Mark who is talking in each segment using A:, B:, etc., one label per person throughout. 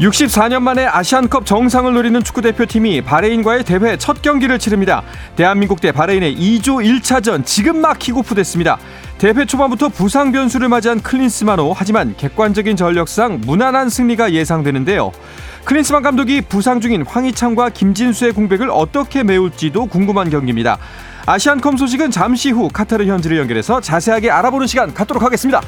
A: 64년 만에 아시안컵 정상을 노리는 축구 대표팀이 바레인과의 대회 첫 경기를 치릅니다. 대한민국 대 바레인의 E조 1차전 지금 막 킥오프 됐습니다. 대회 초반부터 부상 변수를 맞이한 클린스만호 하지만 객관적인 전력상 무난한 승리가 예상되는데요. 클린스만 감독이 부상 중인 황희찬과 김진수의 공백을 어떻게 메울지도 궁금한 경기입니다. 아시안컵 소식은 잠시 후 카타르 현지를 연결해서 자세하게 알아보는 시간 갖도록 하겠습니다.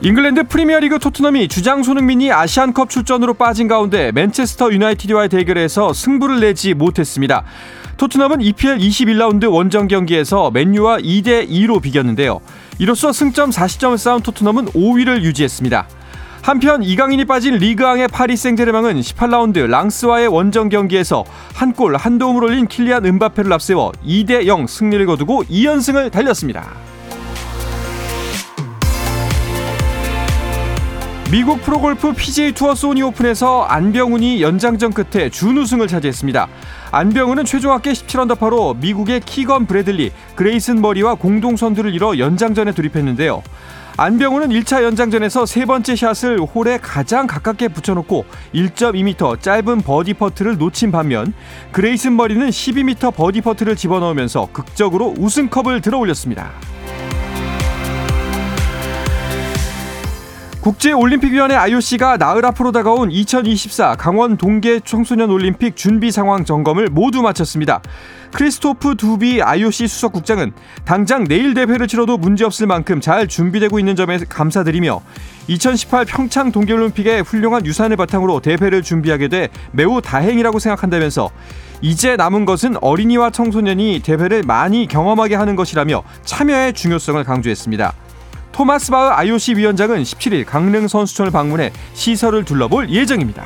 A: 잉글랜드 프리미어리그 토트넘이 주장 손흥민이 아시안컵 출전으로 빠진 가운데 맨체스터 유나이티드와의 대결에서 승부를 내지 못했습니다. 토트넘은 EPL 21라운드 원정 경기에서 맨유와 2대 2로 비겼는데요. 이로써 승점 40점을 쌓은 토트넘은 5위를 유지했습니다. 한편 이강인이 빠진 리그앙의 파리 생제르맹은 18라운드 랑스와의 원정 경기에서 한 골 한 도움을 올린 킬리안 음바페를 앞세워 2대 0 승리를 거두고 2연승을 달렸습니다. 미국 프로골프 PGA 투어 소니 오픈에서 안병훈이 연장전 끝에 준우승을 차지했습니다. 안병훈은 최종 합계 17언더파로 미국의 키건 브래들리, 그레이슨 머리와 공동 선두를 이뤄 연장전에 돌입했는데요. 안병훈은 1차 연장전에서 세 번째 샷을 홀에 가장 가깝게 붙여놓고 1.2m 짧은 버디 퍼트를 놓친 반면 그레이슨 머리는 12m 버디 퍼트를 집어넣으면서 극적으로 우승컵을 들어올렸습니다. 국제올림픽위원회 IOC가 나흘 앞으로 다가온 2024 강원 동계 청소년 올림픽 준비 상황 점검을 모두 마쳤습니다. 크리스토프 두비 IOC 수석국장은 당장 내일 대회를 치러도 문제없을 만큼 잘 준비되고 있는 점에 감사드리며 2018 평창 동계올림픽의 훌륭한 유산을 바탕으로 대회를 준비하게 돼 매우 다행이라고 생각한다면서 이제 남은 것은 어린이와 청소년이 대회를 많이 경험하게 하는 것이라며 참여의 중요성을 강조했습니다. 토마스 바흐 IOC 위원장은 17일 강릉 선수촌을 방문해 시설을 둘러볼 예정입니다.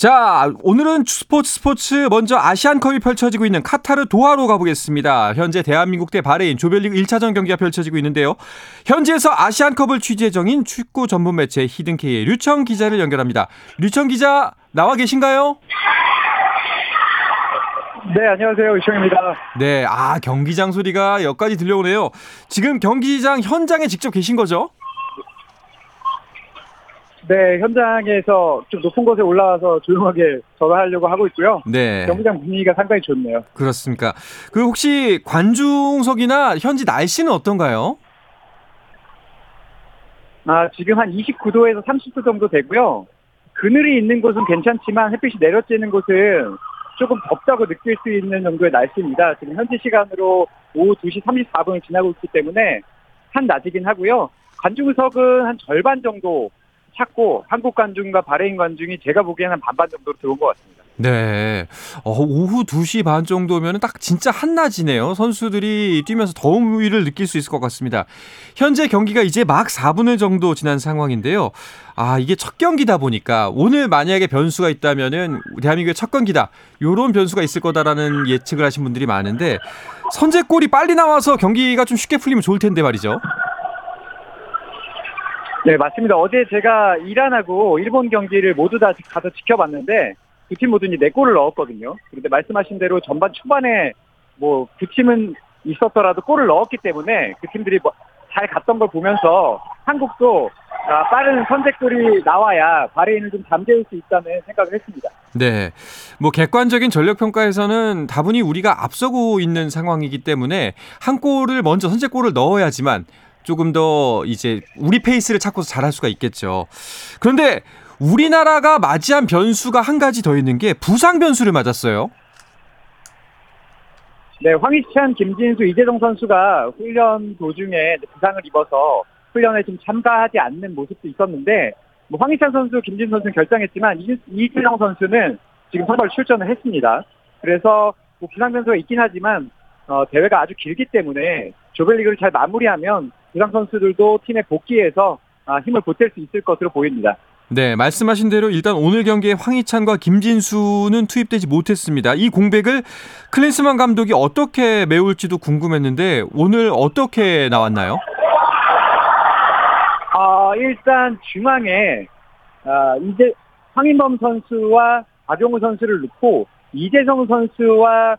A: 자, 오늘은 스포츠 스포츠 먼저 아시안컵이 펼쳐지고 있는 카타르 도하로 가보겠습니다. 현재 대한민국 대 바레인 조별리그 1차전 경기가 펼쳐지고 있는데요. 현지에서 아시안컵을 취재 중인 축구 전문 매체 히든케이의 류청 기자를 연결합니다. 류청 기자 나와 계신가요?
B: 네, 안녕하세요. 류청입니다.
A: 네, 아, 경기장 소리가 여기까지 들려오네요. 지금 경기장 현장에 직접 계신 거죠?
B: 네, 현장에서 좀 높은 곳에 올라와서 조용하게 전화하려고 하고 있고요.
A: 네.
B: 경기장 분위기가 상당히 좋네요.
A: 그렇습니까? 그 혹시 관중석이나 현지 날씨는 어떤가요?
B: 아, 지금 한 29도에서 30도 정도 되고요. 그늘이 있는 곳은 괜찮지만 햇빛이 내려지는 곳은 조금 덥다고 느낄 수 있는 정도의 날씨입니다. 지금 현지 시간으로 오후 2시 34분을 지나고 있기 때문에 한낮이긴 하고요. 관중석은 한 절반 정도 찼고 한국 관중과 바레인 관중이 제가 보기에는 반반 정도로 들어온 것 같습니다.
A: 네. 어, 오후 2시 반 정도면 딱 진짜 한낮이네요. 선수들이 뛰면서 더위를 느낄 수 있을 것 같습니다. 현재 경기가 이제 막 4분을 정도 지난 상황인데요. 아, 이게 첫 경기다 보니까 오늘 만약에 변수가 있다면은 대한민국의 첫 경기다. 요런 변수가 있을 거다라는 예측을 하신 분들이 많은데 선제골이 빨리 나와서 경기가 좀 쉽게 풀리면 좋을 텐데 말이죠.
B: 네, 맞습니다. 어제 제가 이란하고 일본 경기를 모두 다 가서 지켜봤는데 두 팀 모두 네 골을 넣었거든요. 그런데 말씀하신 대로 전반 초반에 뭐 두 팀은 있었더라도 골을 넣었기 때문에 그 팀들이 뭐잘 갔던 걸 보면서 한국도 빠른 선제골이 나와야 바레인을 좀 잠재울 수 있다는 생각을 했습니다.
A: 네. 뭐 객관적인 전력 평가에서는 다분히 우리가 앞서고 있는 상황이기 때문에 한 골을 먼저 선제골을 넣어야지만 조금 더 이제 우리 페이스를 찾고서 잘할 수가 있겠죠. 그런데 우리나라가 맞이한 변수가 한 가지 더 있는 게 부상 변수를 맞았어요.
B: 네, 황희찬, 김진수, 이재동 선수가 훈련 도중에 부상을 입어서 훈련에 좀 참가하지 않는 모습도 있었는데 뭐 황희찬 선수, 김진수 선수는 결장했지만 이- 이재동 선수는 지금 선발 출전을 했습니다. 그래서 뭐 부상 변수가 있긴 하지만 어, 대회가 아주 길기 때문에 조별리그를 잘 마무리하면 부상 선수들도 팀에 복귀해서 아, 힘을 보탤 수 있을 것으로 보입니다.
A: 네, 말씀하신 대로 일단 오늘 경기에 황희찬과 김진수는 투입되지 못했습니다. 이 공백을 클린스만 감독이 어떻게 메울지도 궁금했는데 오늘 어떻게 나왔나요?
B: 아, 일단 중앙에 아, 이제 황인범 선수와 박용우 선수를 넣고 이재성 선수와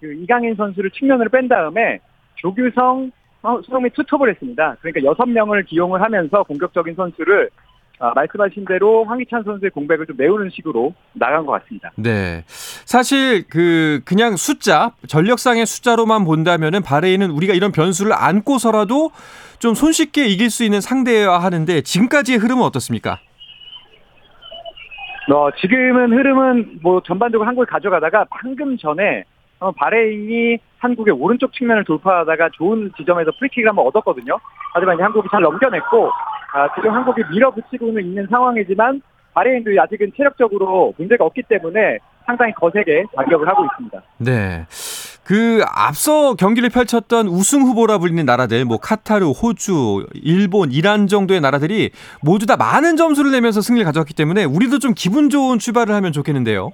B: 그 이강인 선수를 측면으로 뺀 다음에 조규성, 어, 수성이 투톱을 했습니다. 그러니까 여섯 명을 기용을 하면서 공격적인 선수를 아, 말씀하신 대로 황희찬 선수의 공백을 좀 메우는 식으로 나간 것 같습니다.
A: 네. 사실 그 그냥 숫자, 전력상의 숫자로만 본다면은 바레인은 우리가 이런 변수를 안고서라도 좀 손쉽게 이길 수 있는 상대여야 하는데 지금까지의 흐름은 어떻습니까?
B: 어, 지금은 흐름은 뭐 전반적으로 한국을 가져가다가 방금 전에 어, 바레인이 한국의 오른쪽 측면을 돌파하다가 좋은 지점에서 프리킥을 한번 얻었거든요. 하지만 이제 한국이 잘 넘겨냈고 아, 지금 한국이 밀어붙이고는 있는 상황이지만 바레인도 아직은 체력적으로 문제가 없기 때문에 상당히 거세게 반격을 하고 있습니다.
A: 네. 그 앞서 경기를 펼쳤던 우승 후보라 불리는 나라들 뭐 카타르, 호주, 일본, 이란 정도의 나라들이 모두 다 많은 점수를 내면서 승리를 가져왔기 때문에 우리도 좀 기분 좋은 출발을 하면 좋겠는데요.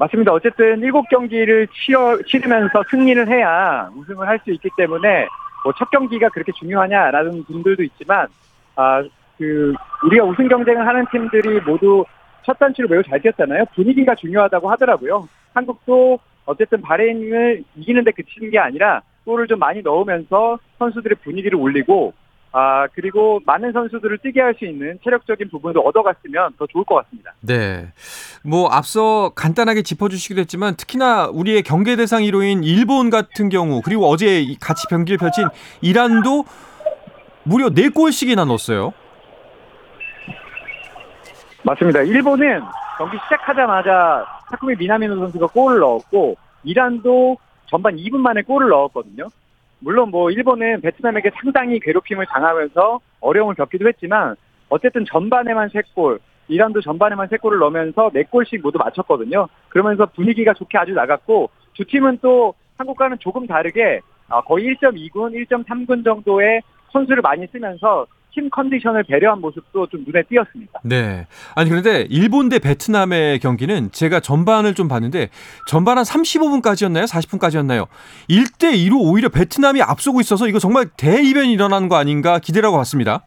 B: 맞습니다. 어쨌든 일곱 경기를 치러, 치르면서 승리를 해야 우승을 할 수 있기 때문에 뭐 첫 경기가 그렇게 중요하냐라는 분들도 있지만 아 그 우리가 우승 경쟁을 하는 팀들이 모두 첫 단추를 매우 잘 뛰었잖아요. 분위기가 중요하다고 하더라고요. 한국도 어쨌든 바레인을 이기는데 그치는 게 아니라 골을 좀 많이 넣으면서 선수들의 분위기를 올리고 아 그리고 많은 선수들을 뛰게 할 수 있는 체력적인 부분도 얻어갔으면 더 좋을 것 같습니다.
A: 네. 뭐 앞서 간단하게 짚어주시기도 했지만 특히나 우리의 경계 대상 1호인 일본 같은 경우 그리고 어제 이 같이 경기를 펼친 이란도 무려 4골씩이나 넣었어요.
B: 맞습니다. 일본은 경기 시작하자마자 타쿠미 미나미노 선수가 골을 넣었고 이란도 전반 2분 만에 골을 넣었거든요. 물론 뭐 일본은 베트남에게 상당히 괴롭힘을 당하면서 어려움을 겪기도 했지만 어쨌든 전반에만 3골, 이란도 전반에만 3골을 넣으면서 4골씩 모두 맞췄거든요. 그러면서 분위기가 좋게 아주 나갔고 두 팀은 또 한국과는 조금 다르게 아, 거의 1.2군, 1.3군 정도의 선수를 많이 쓰면서 팀 컨디션을 배려한 모습도 좀 눈에 띄었습니다.
A: 네. 아니 그런데 일본 대 베트남의 경기는 제가 전반을 좀 봤는데 전반 한 35분까지였나요? 40분까지였나요? 1대 2로 오히려 베트남이 앞서고 있어서 이거 정말 대이변이 일어나는 거 아닌가 기대라고 봤습니다.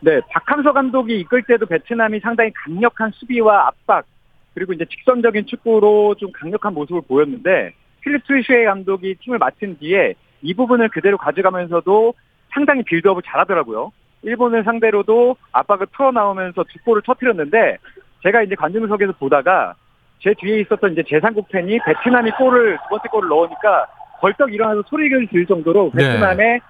B: 네, 박항서 감독이 이끌 때도 베트남이 상당히 강력한 수비와 압박 그리고 이제 직선적인 축구로 좀 강력한 모습을 보였는데 필립 트리슈에 감독이 팀을 맡은 뒤에 이 부분을 그대로 가져가면서도 상당히 빌드업을 잘하더라고요. 일본을 상대로도 압박을 풀어 나오면서 두 골을 터뜨렸는데 제가 이제 관중석에서 보다가 제 뒤에 있었던 이제 재상국 팬이 베트남이 골을 두 번째 골을 넣으니까 벌떡 일어나서 소리를 질 정도로
A: 네.
B: 베트남의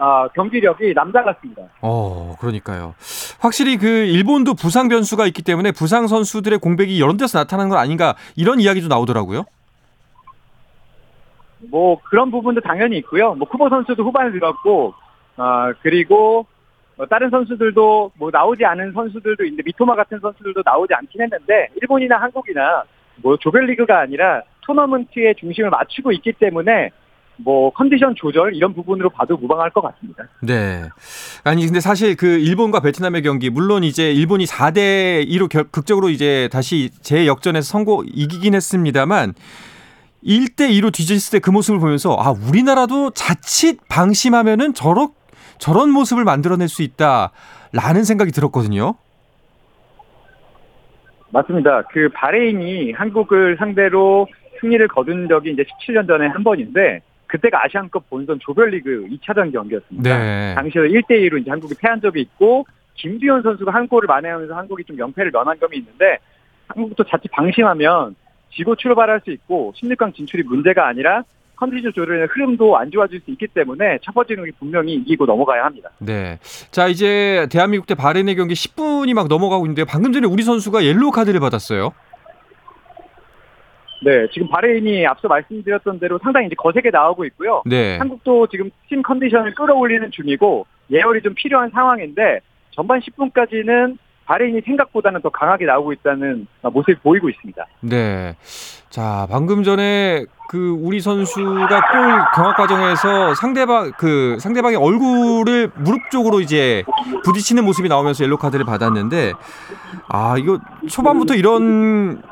B: 아, 경기력이 남달랐습니다.
A: 어, 그러니까요. 확실히 그 일본도 부상 변수가 있기 때문에 부상 선수들의 공백이 이런 데서 나타나는 건 아닌가 이런 이야기도 나오더라고요.
B: 뭐 그런 부분도 당연히 있고요. 뭐 쿠보 선수도 후반에 들었고, 아 그리고 뭐 다른 선수들도 뭐 나오지 않은 선수들도 있는데 미토마 같은 선수들도 나오지 않긴 했는데 일본이나 한국이나 뭐 조별리그가 아니라 토너먼트의 중심을 맞추고 있기 때문에 뭐 컨디션 조절 이런 부분으로 봐도 무방할 것 같습니다.
A: 네. 아니 근데 사실 그 일본과 베트남의 경기 물론 이제 일본이 4대 2로 결, 극적으로 이제 다시 재역전에서 성공 이기긴 했습니다만 1대 2로 뒤졌을 때 그 모습을 보면서 아 우리나라도 자칫 방심하면은 저런 저런 모습을 만들어낼 수 있다라는 생각이 들었거든요.
B: 맞습니다. 그 바레인이 한국을 상대로 승리를 거둔 적이 이제 17년 전에 한 번인데 그때가 아시안컵 본선 조별리그 2차전 경기였습니다.
A: 네.
B: 당시에 1대 2로 이제 한국이 패한 적이 있고 김두현 선수가 한 골을 만회하면서 한국이 좀 연패를 면한 점이 있는데 한국도 자칫 방심하면 지고 출발할 수 있고 16강 진출이 문제가 아니라 컨디션 조절의 흐름도 안 좋아질 수 있기 때문에 첫 번째 경기 분명히 이기고 넘어가야 합니다.
A: 네. 자, 이제 대한민국 대 바레인의 경기 10분이 막 넘어가고 있는데 방금 전에 우리 선수가 옐로우 카드를 받았어요.
B: 네, 지금 바레인이 앞서 말씀드렸던 대로 상당히 이제 거세게 나오고 있고요.
A: 네.
B: 한국도 지금 팀 컨디션을 끌어올리는 중이고 예열이 좀 필요한 상황인데 전반 10분까지는 바레인이 생각보다는 더 강하게 나오고 있다는 모습이 보이고 있습니다.
A: 네. 자, 방금 전에 그 우리 선수가 골 경합 과정에서 상대방 그 상대방의 얼굴을 무릎 쪽으로 이제 부딪히는 모습이 나오면서 옐로 카드를 받았는데 아, 이거 초반부터 이런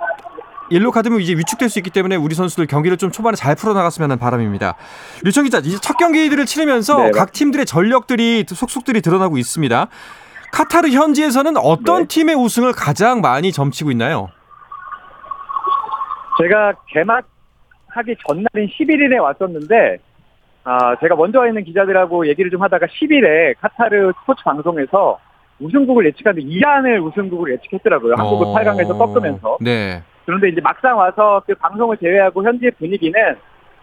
A: 옐로 카드면 이제 위축될 수 있기 때문에 우리 선수들 경기를 좀 초반에 잘 풀어 나갔으면 하는 바람입니다. 류청 기자, 이제 첫 경기들을 치르면서
B: 네.
A: 각 팀들의 전력들이 속속들이 드러나고 있습니다. 카타르 현지에서는 어떤
B: 네.
A: 팀의 우승을 가장 많이 점치고 있나요?
B: 제가 개막하기 전날인 11일에 왔었는데 아, 제가 먼저 와 있는 기자들하고 얘기를 좀 하다가 10일에 카타르 스포츠 방송에서 우승국을 예측하는데 이란을 우승국을 예측했더라고요. 한국을
A: 어,
B: 8강에서 꺾으면서.
A: 네.
B: 그런데 이제 막상 와서 그 방송을 제외하고 현지의 분위기는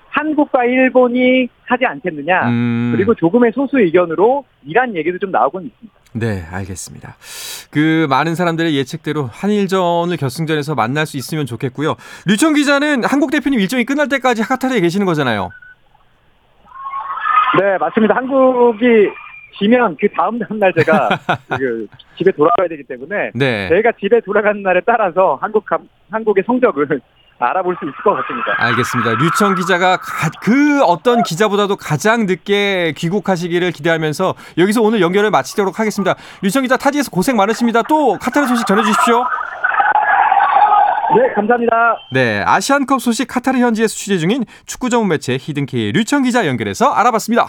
B: 한국과 일본이 하지 않겠느냐.
A: 음,
B: 그리고 조금의 소수 의견으로 이란 얘기도 좀 나오곤 있습니다.
A: 네, 알겠습니다. 그 많은 사람들의 예측대로 한일전을 결승전에서 만날 수 있으면 좋겠고요. 류청 기자는 한국 대표님 일정이 끝날 때까지 카타르에 계시는 거잖아요.
B: 네, 맞습니다. 한국이 지면 그 다음 날 제가 그 집에 돌아가야 되기 때문에
A: 네.
B: 저희가 집에 돌아가는 날에 따라서 한국 감- 한국의 성적을 알아볼 수 있을 것 같습니다.
A: 알겠습니다. 류청 기자가 가- 그 어떤 기자보다도 가장 늦게 귀국하시기를 기대하면서 여기서 오늘 연결을 마치도록 하겠습니다. 류청 기자 타지에서 고생 많으십니다. 또 카타르 소식 전해주십시오.
B: 네, 감사합니다.
A: 네, 아시안컵 소식 카타르 현지에서 취재 중인 축구 전문 매체 히든케이의 류청 기자 연결해서 알아봤습니다.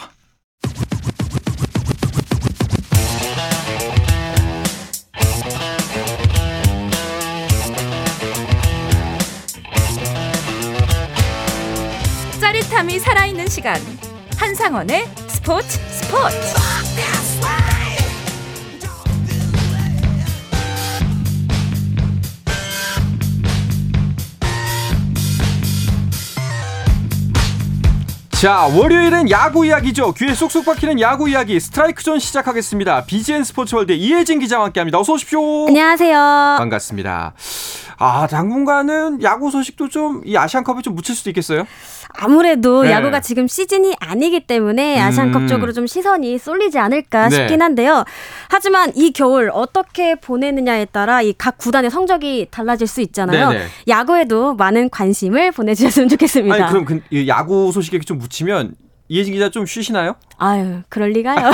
C: 짜릿함이 살아있는 시간 한상원의 스포츠 스포츠
A: 자, 월요일은 야구 이야기죠. 귀에 쏙쏙 박히는 야구 이야기 스트라이크 존 시작하겠습니다. BGN 스포츠월드 이혜진 기자와 함께합니다. 어서 오십시오.
D: 안녕하세요.
A: 반갑습니다. 아, 당분간은 야구 소식도 좀 이 아시안컵에 좀 묻힐 수도 있겠어요.
D: 아무래도
A: 네.
D: 야구가 지금 시즌이 아니기 때문에 아시안컵
A: 음.
D: 쪽으로 좀 시선이 쏠리지 않을까
A: 네.
D: 싶긴 한데요. 하지만 이 겨울 어떻게 보내느냐에 따라 이 각 구단의 성적이 달라질 수 있잖아요.
A: 네네.
D: 야구에도 많은 관심을 보내주셨으면 좋겠습니다.
A: 아니 그럼 그, 이 야구 소식에 좀 묻히면 이혜진 기자 좀 쉬시나요?
D: 아유, 그럴 리가요.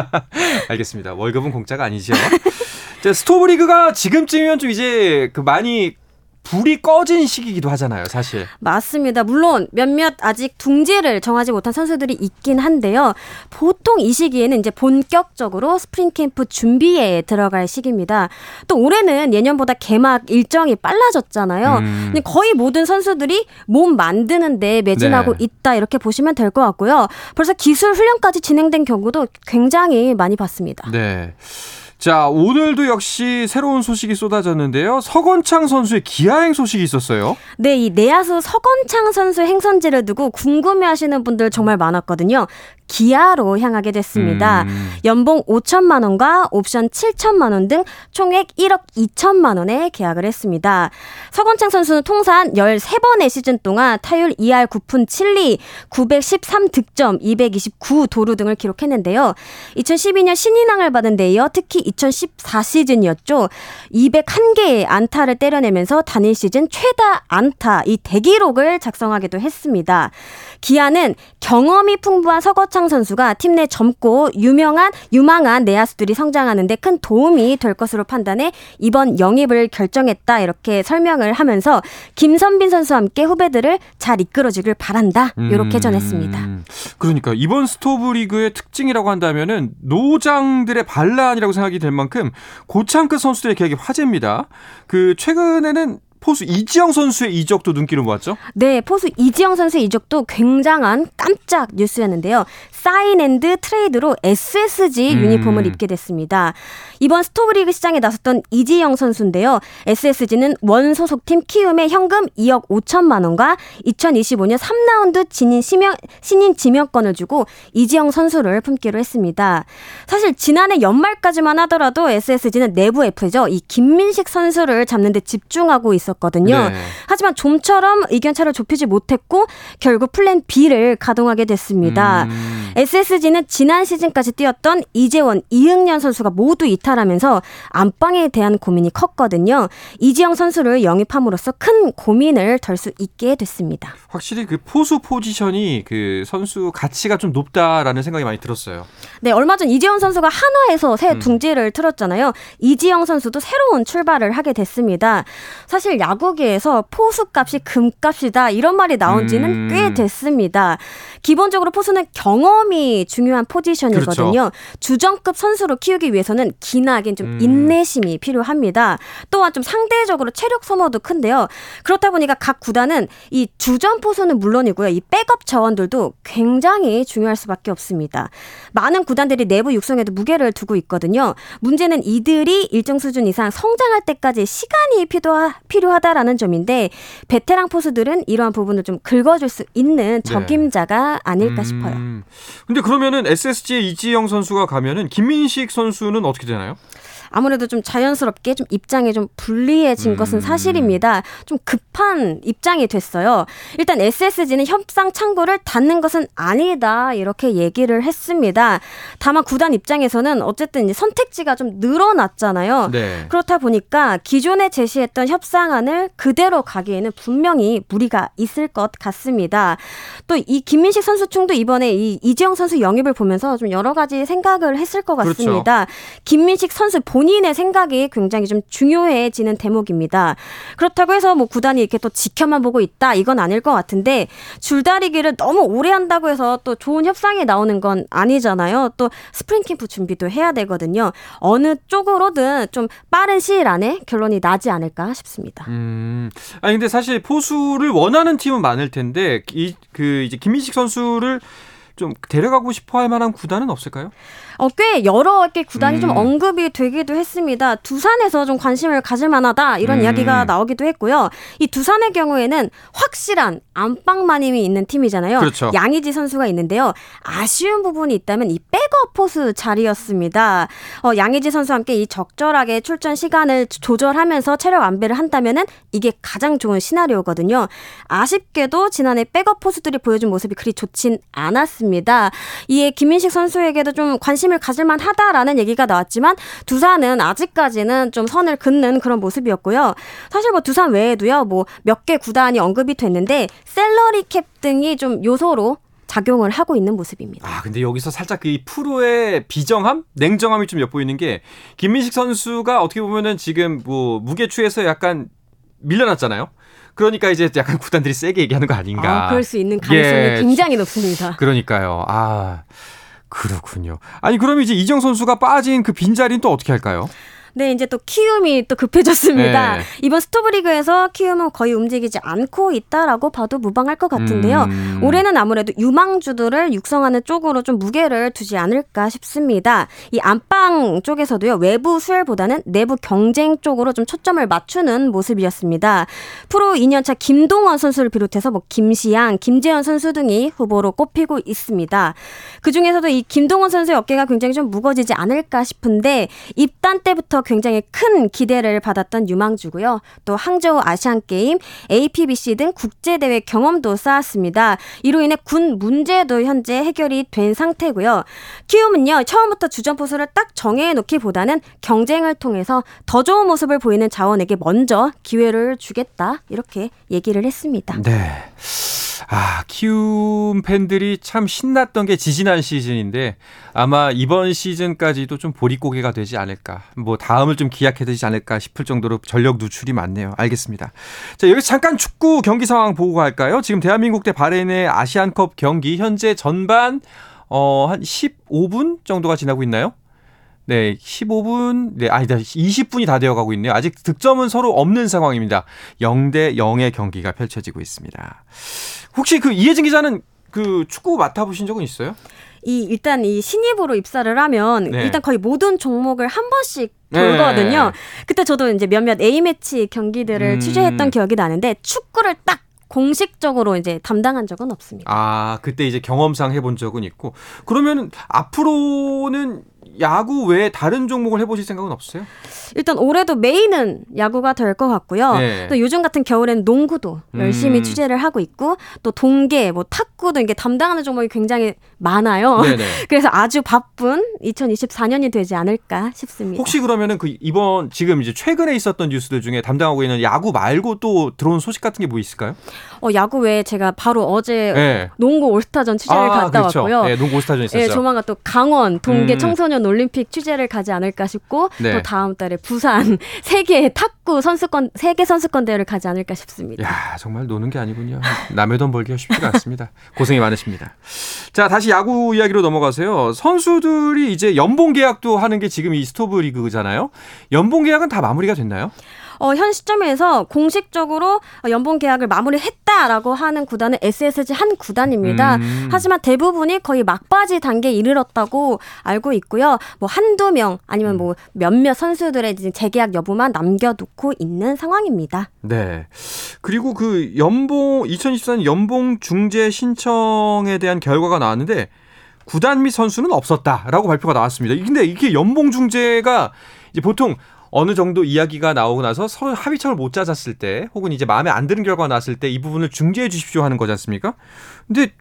A: 알겠습니다. 월급은 공짜가 아니죠. 자, 스토브리그가 지금쯤이면 좀 이제 그 많이 불이 꺼진 시기이기도 하잖아요, 사실.
D: 맞습니다. 물론 몇몇 아직 둥지를 정하지 못한 선수들이 있긴 한데요. 보통 이 시기에는 이제 본격적으로 스프링 캠프 준비에 들어갈 시기입니다. 또 올해는 예년보다 개막 일정이 빨라졌잖아요.
A: 음.
D: 거의 모든 선수들이 몸 만드는데 매진하고
A: 네.
D: 있다 이렇게 보시면 될 것 같고요. 벌써 기술 훈련까지 진행된 경우도 굉장히 많이 봤습니다.
A: 네. 자, 오늘도 역시 새로운 소식이 쏟아졌는데요. 서건창 선수의 기아행 소식이 있었어요.
D: 네, 이 내야수 서건창 선수 행선지를 두고 궁금해하시는 분들 정말 많았거든요. 기아로 향하게 됐습니다.
A: 음.
D: 연봉 5천만 원과 옵션 7천만 원 등 총액 1억 2천만 원에 계약을 했습니다. 서건창 선수는 통산 13번의 시즌 동안 타율 2할 9푼 7리, 913득점, 229 도루 등을 기록했는데요. 2012년 신인왕을 받은 데 이어 특히 2014 시즌이었죠. 201개의 안타를 때려내면서 단일 시즌 최다 안타 이 대기록을 작성하기도 했습니다. 기아는 경험이 풍부한 서거창 선수가 팀 내 젊고 유명한 유망한 내야수들이 성장하는데 큰 도움이 될 것으로 판단해 이번 영입을 결정했다 이렇게 설명을 하면서 김선빈 선수와 함께 후배들을 잘 이끌어주길 바란다 이렇게
A: 음.
D: 전했습니다.
A: 그러니까 이번 스토브 리그의 특징이라고 한다면은 노장들의 반란이라고 생각이 될 만큼 고참급 선수들의 계약이 화제입니다. 그 최근에는 포수 이지영 선수의 이적도 눈길을 모았죠?
D: 네, 포수 이지영 선수의 이적도 굉장한 깜짝 뉴스였는데요. sign and trade로 SSG
A: 음.
D: 유니폼을 입게 됐습니다. 이번 스토브리그 시장에 나섰던 이지영 선수인데요. SSG는 원 소속팀 키움에 현금 2억 5천만 원과 2025년 3라운드 진인 지명, 신인 지명권을 주고 이지영 선수를 품기로 했습니다. 사실 지난해 연말까지만 하더라도 SSG는 내부 F죠. 이 김민식 선수를 잡는 데 집중하고 있 었거든요.
A: 네.
D: 하지만 좀처럼 의견차를 좁히지 못했고 결국 플랜 B를 가동하게 됐습니다.
A: 음.
D: SSG는 지난 시즌까지 뛰었던 이재원, 이흥년 선수가 모두 이탈하면서 안방에 대한 고민이 컸거든요. 이지영 선수를 영입함으로써 큰 고민을 덜 수 있게 됐습니다.
A: 확실히 그 포수 포지션이 그 선수 가치가 좀 높다라는 생각이 많이 들었어요.
D: 네, 얼마 전 이지영 선수가 한화에서 새
A: 음.
D: 둥지를 틀었잖아요. 이지영 선수도 새로운 출발을 하게 됐습니다. 사실 야구계에서 포수값이 금값이다 이런 말이 나온 지는
A: 음.
D: 꽤 됐습니다. 기본적으로 포수는 경험이 중요한 포지션이거든요.
A: 그렇죠.
D: 주전급 선수로 키우기 위해서는 기나긴 좀
A: 음.
D: 인내심이 필요합니다. 또한 좀 상대적으로 체력 소모도 큰데요. 그렇다 보니까 각 구단은 이 주전 포수는 물론이고요. 이 백업 자원들도 굉장히 중요할 수밖에 없습니다. 많은 구단들이 내부 육성에도 무게를 두고 있거든요. 문제는 이들이 일정 수준 이상 성장할 때까지 시간이 필요하, 필요 하다라는 점인데 베테랑 포수들은 이러한 부분을 좀 긁어줄 수 있는
A: 네.
D: 적임자가 아닐까 싶어요.
A: 음. 근데 그러면은 SSG의 이지영 선수가 가면은 김민식 선수는 어떻게 되나요?
D: 아무래도 좀 자연스럽게 좀 입장이 좀 불리해진
A: 음.
D: 것은 사실입니다. 좀 급한 입장이 됐어요. 일단 SSG는 협상 창구를 닫는 것은 아니다 이렇게 얘기를 했습니다. 다만 구단 입장에서는 어쨌든 이제 선택지가 좀 늘어났잖아요.
A: 네.
D: 그렇다 보니까 기존에 제시했던 협상안을 그대로 가기에는 분명히 무리가 있을 것 같습니다. 또 이 김민식 선수층도 이번에 이 이지영 선수 영입을 보면서 좀 여러 가지 생각을 했을 것
A: 그렇죠.
D: 같습니다. 김민식 선수 본인의 생각이 굉장히 좀 중요해지는 대목입니다. 그렇다고 해서 뭐 구단이 이렇게 또 지켜만 보고 있다 이건 아닐 것 같은데 줄다리기를 너무 오래 한다고 해서 또 좋은 협상이 나오는 건 아니잖아요. 또 스프링 캠프 준비도 해야 되거든요. 어느 쪽으로든 좀 빠른 시일 안에 결론이 나지 않을까 싶습니다.
A: 음. 아니 근데 사실 포수를 원하는 팀은 많을 텐데 이 그 이제 김민식 선수를 좀 데려가고 싶어 할 만한 구단은 없을까요?
D: 어, 꽤 여러 개 구단이 좀
A: 음.
D: 언급이 되기도 했습니다. 두산에서 좀 관심을 가질 만하다 이런
A: 음.
D: 이야기가 나오기도 했고요. 이 두산의 경우에는 확실한 안방마님이 있는 팀이잖아요.
A: 그렇죠.
D: 양의지 선수가 있는데요. 아쉬운 부분이 있다면 이 백업 포수 자리였습니다. 어, 양의지 선수와 함께 이 적절하게 출전 시간을 조절하면서 체력 안배를 한다면은 이게 가장 좋은 시나리오거든요. 아쉽게도 지난해 백업 포수들이 보여준 모습이 그리 좋진 않았습니다. 이에 김민식 선수에게도 좀 관심을 가질 만 하다라는 얘기가 나왔지만 두산은 아직까지는 좀 선을 긋는 그런 모습이었고요. 사실 뭐 두산 외에도요, 뭐 몇 개 구단이 언급이 됐는데 셀러리 캡 등이 좀 요소로 작용을 하고 있는 모습입니다.
A: 아 근데 여기서 살짝 그이 프로의 비정함, 냉정함이 좀 엿보이는 게 김민식 선수가 어떻게 보면은 지금 뭐 무게추에서 약간 밀려났잖아요. 그러니까 이제 약간 구단들이 세게 얘기하는 거 아닌가.
D: 아, 그럴 수 있는 가능성이
A: 예.
D: 굉장히 높습니다.
A: 그러니까요. 아 그렇군요. 아니 그럼 이제 이정 선수가 빠진 그 빈자리는 또 어떻게 할까요?
D: 네, 이제 또 키움이 또 급해졌습니다.
A: 네.
D: 이번 스토브리그에서 키움은 거의 움직이지 않고 있다라고 봐도 무방할 것 같은데요.
A: 음.
D: 올해는 아무래도 유망주들을 육성하는 쪽으로 좀 무게를 두지 않을까 싶습니다. 이 안방 쪽에서도요, 외부 수혈보다는 내부 경쟁 쪽으로 좀 초점을 맞추는 모습이었습니다. 프로 2년차 김동원 선수를 비롯해서 뭐 김시양, 김재현 선수 등이 후보로 꼽히고 있습니다. 그 중에서도 이 김동원 선수의 어깨가 굉장히 좀 무거워지지 않을까 싶은데 입단 때부터 굉장히 큰 기대를 받았던 유망주고요. 또 항저우 아시안 게임, APBC 등 국제 대회 경험도 쌓았습니다. 이로 인해 군 문제도 현재 해결이 된 상태고요. 키움은요 처음부터 주전 포수를 딱 정해 놓기보다는 경쟁을 통해서 더 좋은 모습을 보이는 자원에게 먼저 기회를 주겠다 이렇게 얘기를 했습니다.
A: 네. 아, 키움 팬들이 참 신났던 게 지지난 시즌인데 아마 이번 시즌까지도 좀 보릿고개가 되지 않을까. 뭐 다음을 좀 기약해야 되지 않을까 싶을 정도로 전력 누출이 많네요. 알겠습니다. 자, 여기서 잠깐 축구 경기 상황 보고 갈까요? 지금 대한민국 대 바레인의 아시안컵 경기 현재 전반 어, 한 15분 정도가 지나고 있나요? 네, 15분, 네, 아니다, 20분이 다 되어 가고 있네요. 아직 득점은 서로 없는 상황입니다. 0대 0의 경기가 펼쳐지고 있습니다. 혹시 그 이혜진 기자는 그 축구 맡아보신 적은 있어요?
D: 이 일단 이 신입으로 입사를 하면
A: 네.
D: 일단 거의 모든 종목을 한 번씩
A: 네.
D: 돌거든요. 그때 저도 이제 몇몇 A 매치 경기들을
A: 음.
D: 취재했던 기억이 나는데 축구를 딱 공식적으로 이제 담당한 적은 없습니다.
A: 아, 그때 이제 경험상 해본 적은 있고. 그러면 앞으로는 야구 외에 다른 종목을 해보실 생각은 없으세요?
D: 일단 올해도 메인은 야구가 될 것 같고요.
A: 네.
D: 또 요즘 같은 겨울엔 농구도 열심히
A: 음.
D: 취재를 하고 있고 또 동계, 뭐 탁구도 이게 담당하는 종목이 굉장히 많아요.
A: 네네.
D: 그래서 아주 바쁜 2024년이 되지 않을까 싶습니다.
A: 혹시 그러면은 그 이번 지금 이제 최근에 있었던 뉴스들 중에 담당하고 있는 야구 말고 또 들어온 소식 같은 게 뭐 있을까요?
D: 어, 야구 외에 제가 바로 어제
A: 네.
D: 농구 올스타전 취재를 갔다
A: 그렇죠.
D: 왔고요.
A: 네, 농구 스타전 있었죠.
D: 예, 조만간 또 강원 동계
A: 음.
D: 청소년 올림픽 취재를 가지 않을까 싶고
A: 네.
D: 또 다음 달에 부산 세계 탁구 선수권 세계 선수권 대회를 가지 않을까 싶습니다.
A: 야 정말 노는 게 아니군요. 남의 돈 벌기가 쉽지가 않습니다. 고생이 많으십니다. 자 다시 야구 이야기로 넘어가세요. 선수들이 이제 연봉 계약도 하는 게 지금 이 스토브 리그잖아요. 연봉 계약은 다 마무리가 됐나요?
D: 어, 현 시점에서 공식적으로 연봉 계약을 마무리했다라고 하는 구단은 SSG 한 구단입니다.
A: 음.
D: 하지만 대부분이 거의 막바지 단계에 이르렀다고 알고 있고요. 뭐 한두 명 아니면 뭐 몇몇 선수들의 재계약 여부만 남겨놓고 있는 상황입니다.
A: 네. 그리고 그 연봉 2024년 연봉 중재 신청에 대한 결과가 나왔는데 구단 및 선수는 없었다라고 발표가 나왔습니다. 근데 이게 연봉 중재가 이제 보통 어느 정도 이야기가 나오고 나서 서로 합의점을 못 찾았을 때 혹은 이제 마음에 안 드는 결과가 나왔을 때 이 부분을 중재해 주십시오 하는 거지 않습니까? 근데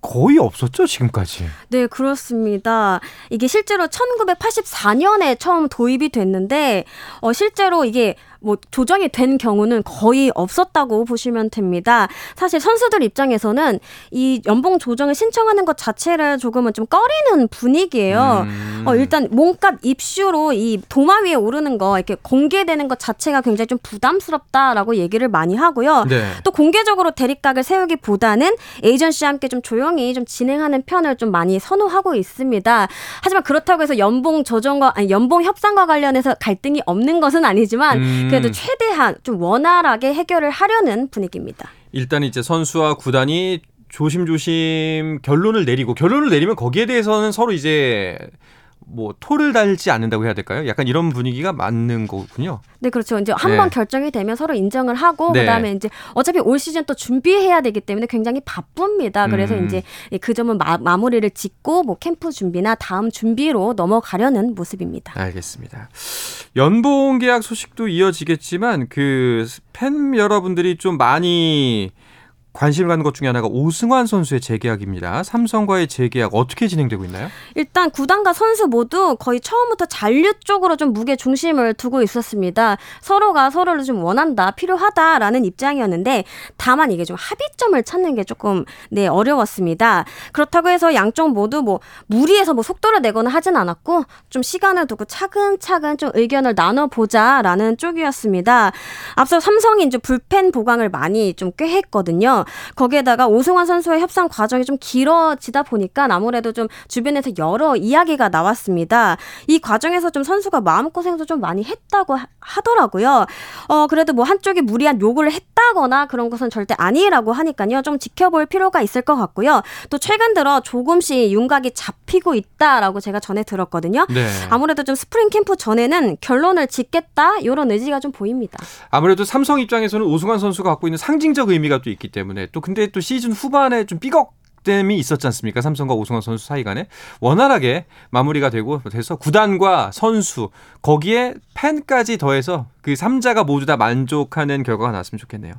A: 거의 없었죠, 지금까지.
D: 네, 그렇습니다. 이게 실제로 1984년에 처음 도입이 됐는데, 어, 실제로 이게 뭐 조정이 된 경우는 거의 없었다고 보시면 됩니다. 사실 선수들 입장에서는 이 연봉 조정을 신청하는 것 자체를 조금은 좀 꺼리는 분위기예요.
A: 음.
D: 어, 일단 몸값 입슈로 이 도마 위에 오르는 거 이렇게 공개되는 것 자체가 굉장히 좀 부담스럽다라고 얘기를 많이 하고요.
A: 네.
D: 또 공개적으로 대립각을 세우기보다는 에이전시와 함께 좀 조용 히좀 진행하는 편을 좀 많이 선호하고 있습니다. 하지만 그렇다고 해서 연봉 조정과 아니 연봉 협상과 관련해서 갈등이 없는 것은 아니지만
A: 음.
D: 그래도 최대한 좀 원활하게 해결을 하려는 분위기입니다.
A: 일단 이제 선수와 구단이 조심조심 결론을 내리고 결론을 내리면 거기에 대해서는 서로 이제 뭐 토를 달지 않는다고 해야 될까요? 약간 이런 분위기가 맞는 거군요.
D: 네, 그렇죠. 이제 한번
A: 네.
D: 결정이 되면 서로 인정을 하고
A: 네.
D: 그다음에 이제 어차피 올 시즌 또 준비해야 되기 때문에 굉장히 바쁩니다. 그래서
A: 음.
D: 이제 그 점은 마, 마무리를 짓고 뭐 캠프 준비나 다음 준비로 넘어가려는 모습입니다.
A: 알겠습니다. 연봉 계약 소식도 이어지겠지만 그 팬 여러분들이 좀 많이 관심을 갖는 것 중에 하나가 오승환 선수의 재계약입니다. 삼성과의 재계약 어떻게 진행되고 있나요?
D: 일단 구단과 선수 모두 거의 처음부터 잔류 쪽으로 좀 무게 중심을 두고 있었습니다. 서로가 서로를 좀 원한다, 필요하다라는 입장이었는데 다만 이게 좀 합의점을 찾는 게 조금 네 어려웠습니다. 그렇다고 해서 양쪽 모두 뭐 무리해서 뭐 속도를 내거나 하진 않았고 좀 시간을 두고 차근차근 좀 의견을 나눠보자라는 쪽이었습니다. 앞서 삼성이 이제 불펜 보강을 많이 좀 꽤 했거든요. 거기에다가 오승환 선수의 협상 과정이 좀 길어지다 보니까 아무래도 좀 주변에서 여러 이야기가 나왔습니다. 이 과정에서 좀 선수가 마음고생도 좀 많이 했다고 하- 하더라고요. 어, 그래도 뭐 한쪽이 무리한 요구를 했다거나 그런 것은 절대 아니라고 하니까요. 좀 지켜볼 필요가 있을 것 같고요. 또 최근 들어 조금씩 윤곽이 잡히고 있다라고 제가 전에 들었거든요.
A: 네.
D: 아무래도 좀 스프링 캠프 전에는 결론을 짓겠다 이런 의지가 좀 보입니다.
A: 아무래도 삼성 입장에서는 오승환 선수가 갖고 있는 상징적 의미가 또 있기 때문에 또 근데 또 시즌 후반에 좀 삐걱댐이 있었지 않습니까? 삼성과 오승환 선수 사이 간에 원활하게 마무리가 되고 돼서 구단과 선수 거기에 팬까지 더해서 그 3자가 모두 다 만족하는 결과가 나왔으면 좋겠네요.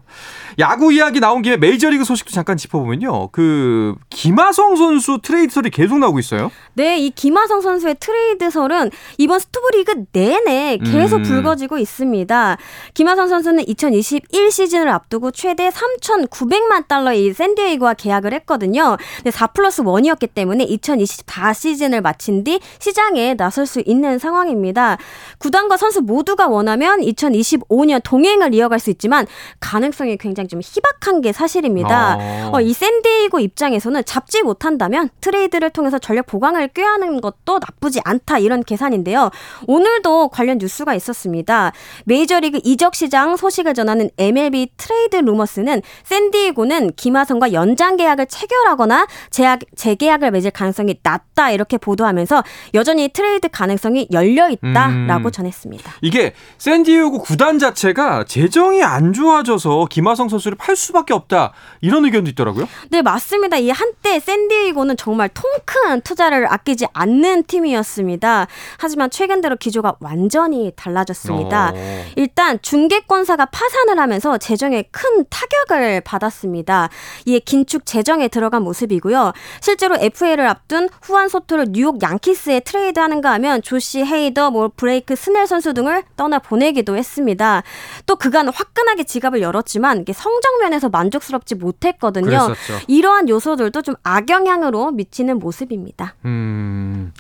A: 야구 이야기 나온 김에 메이저리그 소식도 잠깐 짚어보면요. 그 김하성 선수 트레이드설이 계속 나오고 있어요.
D: 네, 이 김하성 선수의 트레이드설은 이번 스토브리그 내내 계속
A: 음.
D: 불거지고 있습니다. 김하성 선수는 2021 시즌을 앞두고 최대 3,900만 달러의 이 샌디에이고와 계약을 했거든요. 근데 4 플러스 1이었기 때문에 2024 시즌을 마친 뒤 시장에 나설 수 있는 상황입니다. 구단과 선수 모두가 원하면 2025년 동행을 이어갈 수 있지만 가능성이 굉장히 좀 희박한 게 사실입니다.
A: 어.
D: 어, 이 샌디에이고 입장에서는 잡지 못한다면 트레이드를 통해서 전력 보강을 꾀하는 것도 나쁘지 않다 이런 계산인데요. 오늘도 관련 뉴스가 있었습니다. 메이저리그 이적 시장 소식을 전하는 MLB 트레이드 루머스는 샌디에이고는 김하성과 연장 계약을 체결하거나 재약, 재계약을 맺을 가능성이 낮다 이렇게 보도하면서 여전히 트레이드 가능성이 열려 있다라고
A: 음.
D: 전했습니다.
A: 이게 샌디 에고 구단 자체가 재정이 안 좋아져서 김하성 선수를 팔 수밖에 없다 이런 의견도 있더라고요.
D: 네, 맞습니다. 이 한때 샌디에이고는 정말 통큰 투자를 아끼지 않는 팀이었습니다. 하지만 최근 들어 기조가 완전히 달라졌습니다.
A: 어.
D: 일단 중개권사가 파산을 하면서 재정에 큰 타격을 받았습니다. 이에 긴축 재정에 들어간 모습이고요. 실제로 FA를 앞둔 후안 소토를 뉴욕 양키스에 트레이드하는가 하면 조시 헤이더, 뭐 블레이크 스넬 선수 등을 떠나 보내기도 했습니다. 또 그간 화끈하게 지갑을 열었지만 성적 면에서 만족스럽지 못했거든요.
A: 그랬었죠.
D: 이러한 요소들도 좀 악영향으로 미치는 모습입니다.
A: 음.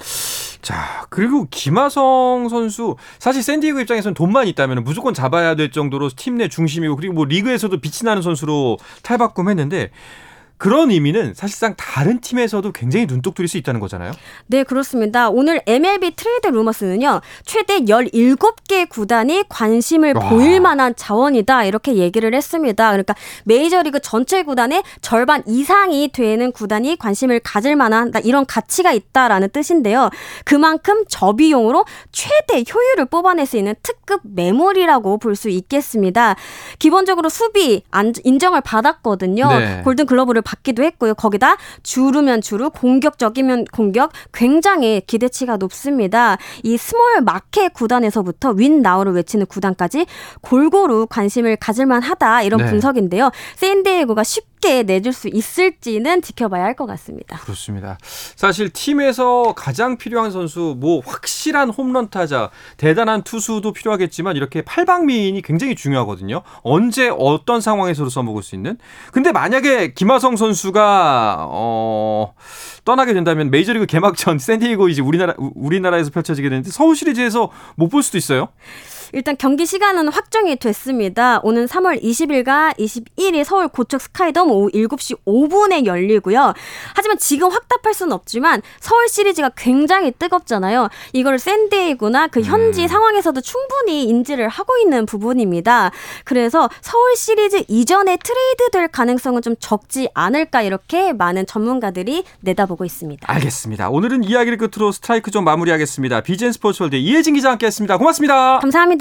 A: 자, 그리고 김하성 선수 사실 샌디에이고 입장에서는 돈만 있다면 무조건 잡아야 될 정도로 팀 내 중심이고 그리고 뭐 리그에서도 빛이 나는 선수로 탈바꿈했는데 그런 의미는 사실상 다른 팀에서도 굉장히 눈독 들일 수 있다는 거잖아요.
D: 네, 그렇습니다. 오늘 MLB 트레이드 루머스는요, 최대 17개 구단이 관심을
A: 와.
D: 보일 만한 자원이다, 이렇게 얘기를 했습니다. 그러니까 메이저리그 전체 구단의 절반 이상이 되는 구단이 관심을 가질 만한 이런 가치가 있다라는 뜻인데요. 그만큼 저비용으로 최대 효율을 뽑아낼 수 있는 특급 매물이라고 볼 수 있겠습니다. 기본적으로 수비 안- 인정을 받았거든요.
A: 네.
D: 골든 글러브를 받기도 했고요. 거기다 주루면 주루, 공격적이면 공격 굉장히 기대치가 높습니다. 이 small market 구단에서부터 win now를 외치는 구단까지 골고루 관심을 가질 만 하다 이런
A: 네.
D: 분석인데요. 샌디에이고가 쉽게 내줄 수 있을지는 지켜봐야 할 것 같습니다.
A: 그렇습니다. 사실 팀에서 가장 필요한 선수, 뭐 확실한 홈런 타자, 대단한 투수도 필요하겠지만 이렇게 팔방미인이 굉장히 중요하거든요. 언제 어떤 상황에서도 써먹을 수 있는. 근데 만약에 김하성 선수가 어 떠나게 된다면 메이저리그 개막전 샌디에고 이제 우리나라 우- 우리나라에서 펼쳐지게 되는데 서울 시리즈에서 못 볼 수도 있어요.
D: 일단 경기 시간은 확정이 됐습니다. 오는 3월 20일과 21일 서울 고척 스카이돔 오후 7시 5분에 열리고요. 하지만 지금 확답할 수는 없지만 서울 시리즈가 굉장히 뜨겁잖아요. 이걸 샌디에이고나 그 현지
A: 음.
D: 상황에서도 충분히 인지를 하고 있는 부분입니다. 그래서 서울 시리즈 이전에 트레이드 될 가능성은 좀 적지 않을까 이렇게 많은 전문가들이 내다보고 있습니다.
A: 알겠습니다. 오늘은 이야기를 끝으로 스트라이크존 마무리하겠습니다. 비젠 스포츠월드 이혜진 기자 함께했습니다. 고맙습니다.
D: 감사합니다.